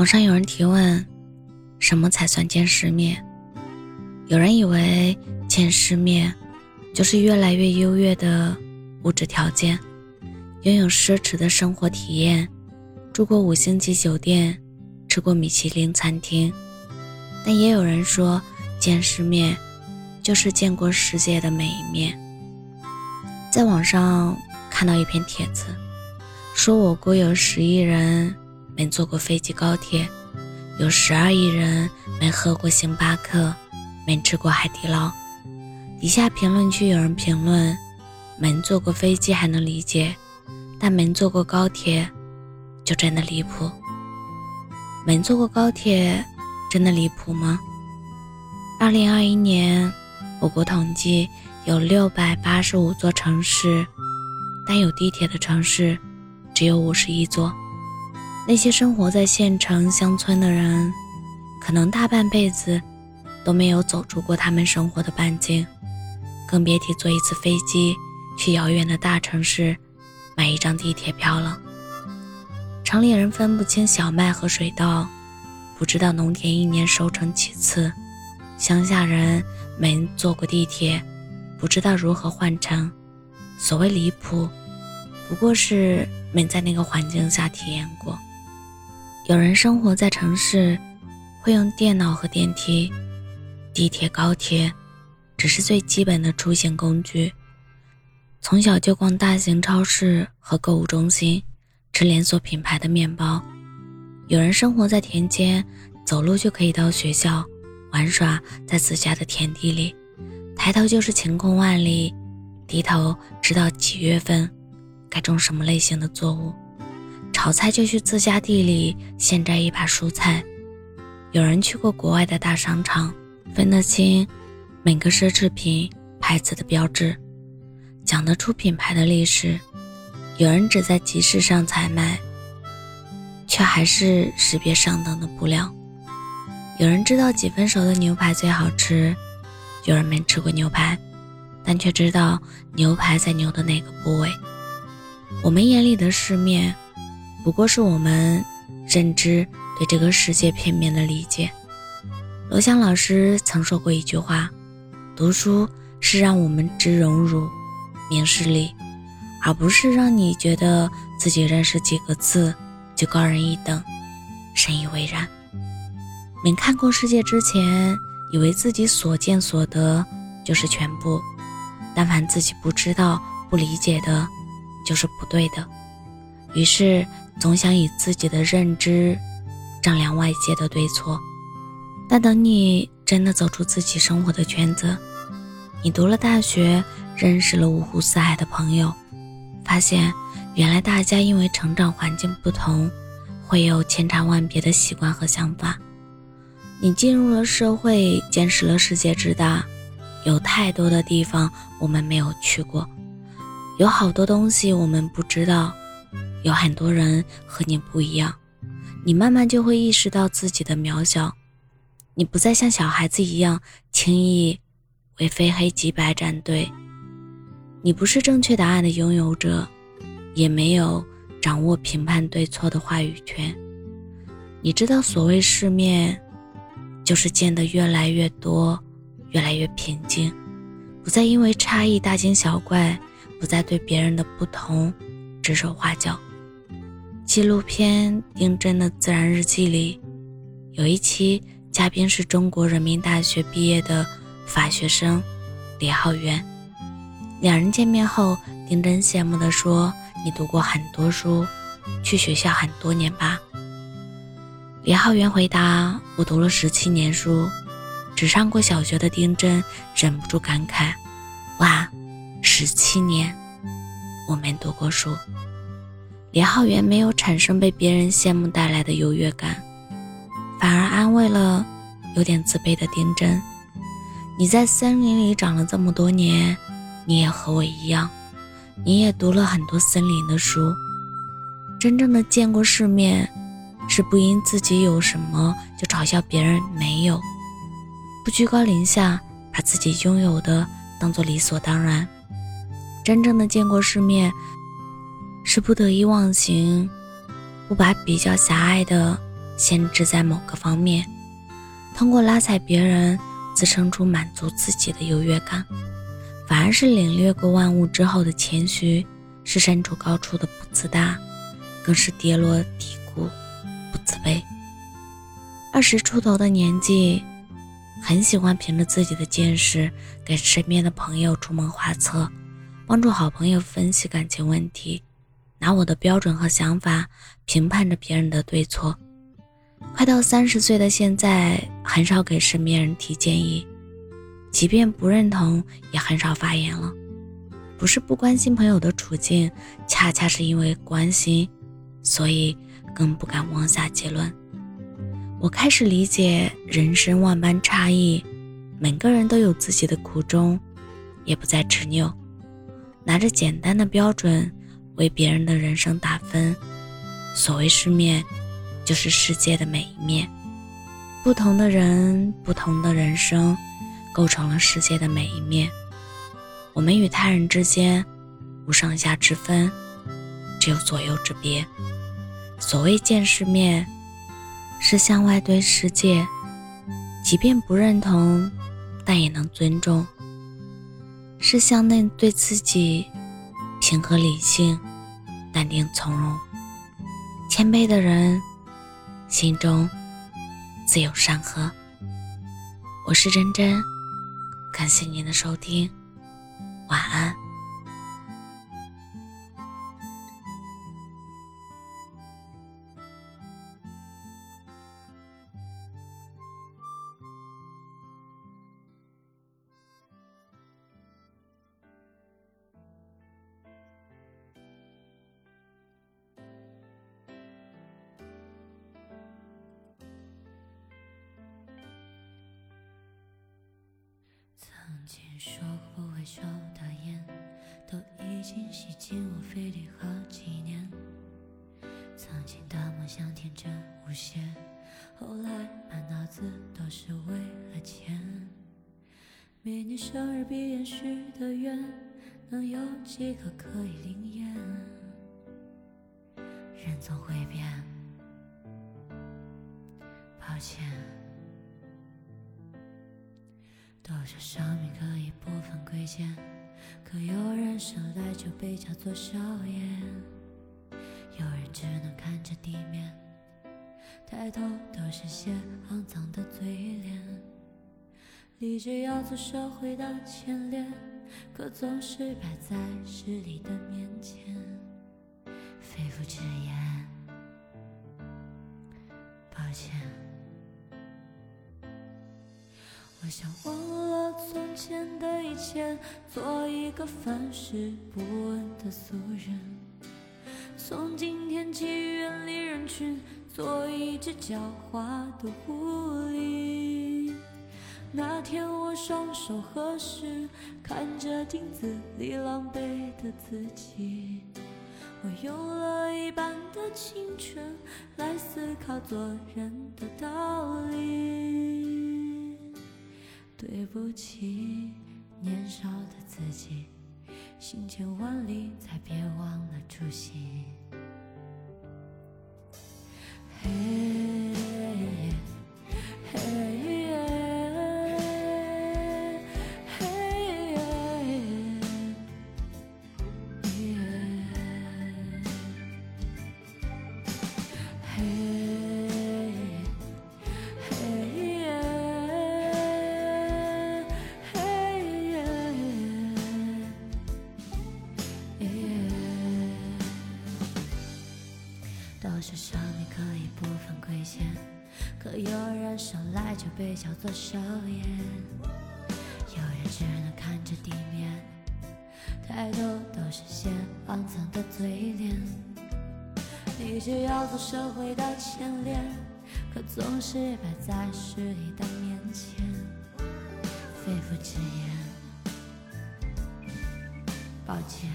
网上有人提问：什么才算见世面？有人以为见世面就是越来越优越的物质条件，拥有奢侈的生活体验，住过五星级酒店，吃过米其林餐厅。但也有人说，见世面就是见过世界的每一面。在网上看到一篇帖子，说我国有十亿人。没坐过飞机高铁，有十二亿人没喝过星巴克，没吃过海底捞。底下评论区有人评论：没坐过飞机还能理解，但没坐过高铁就真的离谱。没坐过高铁真的离谱吗？二零二一年，我国统计有六百八十五座城市，但有地铁的城市只有五十一座。那些生活在县城、乡村的人，可能大半辈子都没有走出过他们生活的半径，更别提坐一次飞机去遥远的大城市买一张地铁票了。城里人分不清小麦和水稻，不知道农田一年收成几次；乡下人没坐过地铁，不知道如何换乘。所谓离谱，不过是没在那个环境下体验过。有人生活在城市，会用电脑和电梯，地铁、高铁只是最基本的出行工具。从小就逛大型超市和购物中心，吃连锁品牌的面包。有人生活在田间，走路就可以到学校玩耍，在自家的田地里，抬头就是晴空万里，低头知道几月份该种什么类型的作物。炒菜就去自家地里现摘一把蔬菜。有人去过国外的大商场，分得清每个奢侈品牌子的标志，讲得出品牌的历史。有人只在集市上采买，却还是识别上等的布料。有人知道几分熟的牛排最好吃，有人没吃过牛排，但却知道牛排在牛的哪个部位。我们眼里的世面。不过是我们认知对这个世界片面的理解。罗翔老师曾说过一句话：“读书是让我们知荣辱、明事理，而不是让你觉得自己认识几个字就高人一等。”深以为然。没看过世界之前，以为自己所见所得就是全部；但凡自己不知道、不理解的，就是不对的。于是。总想以自己的认知丈量外界的对错，但等你真的走出自己生活的圈子，你读了大学，认识了五湖四海的朋友，发现原来大家因为成长环境不同，会有千差万别的习惯和想法。你进入了社会，见识了世界之大，有太多的地方我们没有去过，有好多东西我们不知道。有很多人和你不一样，你慢慢就会意识到自己的渺小。你不再像小孩子一样轻易为非黑即白站队。你不是正确答案的拥有者，也没有掌握评判对错的话语权。你知道，所谓世面，就是见得越来越多，越来越平静，不再因为差异大惊小怪，不再对别人的不同指手画脚。纪录片《丁真的自然日记》里，有一期嘉宾是中国人民大学毕业的法学生李浩源。两人见面后，丁真羡慕地说：“你读过很多书，去学校很多年吧？”李浩源回答：“我读了十七年书。”只上过小学的丁真忍不住感慨：“哇，十七年，我没读过书。”李浩源没有产生被别人羡慕带来的优越感，反而安慰了有点自卑的丁真。你在森林里长了这么多年，你也和我一样，你也读了很多森林的书。真正的见过世面，是不因自己有什么就嘲笑别人没有，不居高临下把自己拥有的当做理所当然。真正的见过世面。是不得意忘形，不把比较狭隘的限制在某个方面，通过拉踩别人滋生出满足自己的优越感，反而是领略过万物之后的谦虚，是身处高处的不自大，更是跌落低谷不自卑。二十出头的年纪，很喜欢凭着自己的见识给身边的朋友出谋划策，帮助好朋友分析感情问题，拿我的标准和想法评判着别人的对错。快到三十岁的现在，很少给身边人提建议，即便不认同，也很少发言了。不是不关心朋友的处境，恰恰是因为关心，所以更不敢妄下结论。我开始理解人生万般差异，每个人都有自己的苦衷，也不再执拗，拿着简单的标准为别人的人生打分。所谓世面。就是世界的每一面，不同的人，不同的人生，构成了世界的每一面。我们与他人之间无上下之分，只有左右之别。所谓见世面，是向外对世界，即便不认同，但也能尊重；是向内对自己，平和理性，淡定从容。谦卑的人。心中自有山河。我是真真，感谢您的收听，晚安。曾经说过不会抽的烟，都已经吸进我肺里好几年。曾经的梦想天真无邪，后来满脑子都是为了钱。每年生日闭眼许的愿，能有几个可以灵验？人总会变，抱歉。都说生命可以不分贵贱，可有人生来就被叫做少爷，有人只能看着地面，抬头都是些肮脏的嘴脸。立志要做社会的前列，可总是摆在势力的面前，肺腑之言，抱歉。我想忘了从前的一切，做一个凡事不问的俗人。从今天起远离人群，做一只狡猾的狐狸。那天我双手合十，看着镜子里狼狈的自己，我用了一半的青春来思考做人的道理。对不起，年少的自己，行千万里，才别忘了初心。有人生来就被叫做少爷，有人只能看着地面，抬头都是些肮脏的嘴脸。立志要做社会的前列，可总是摆在势力的面前，肺腑之言，抱歉。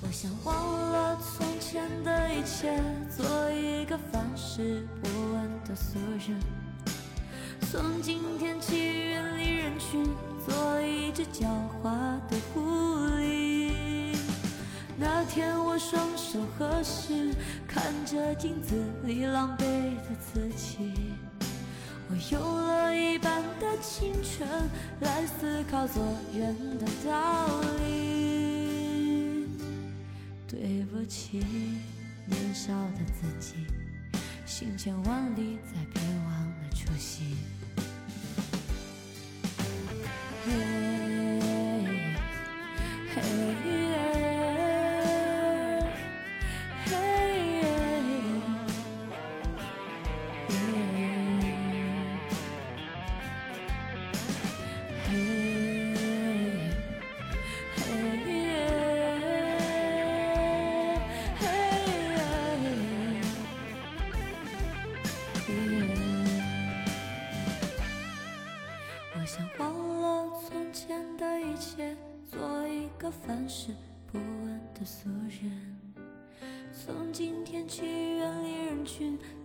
我想忘了从前的一切，做一个凡事不问的俗人。从今天起远离人群，做一只狡猾的狐狸。那天我双手合十，看着镜子里狼狈的自己，我用了一半的青春来思考做人的道理。对不起，年少的自己，行千万里，再别忘了初心。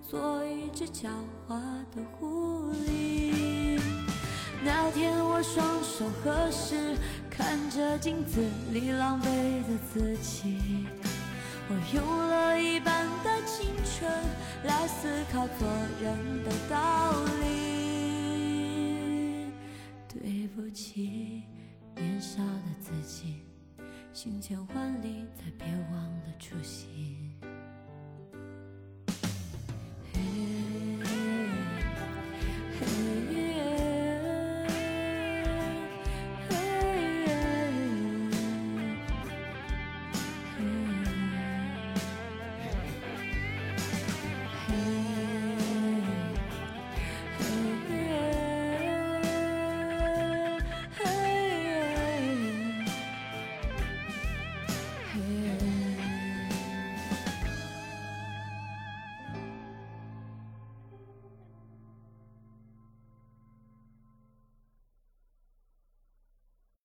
做一只狡猾的狐狸。那天我双手合十，看着镜子里狼狈的自己，我用了一半的青春来思考做人的道理。对不起，年少的自己，行千万里，再别忘了初心。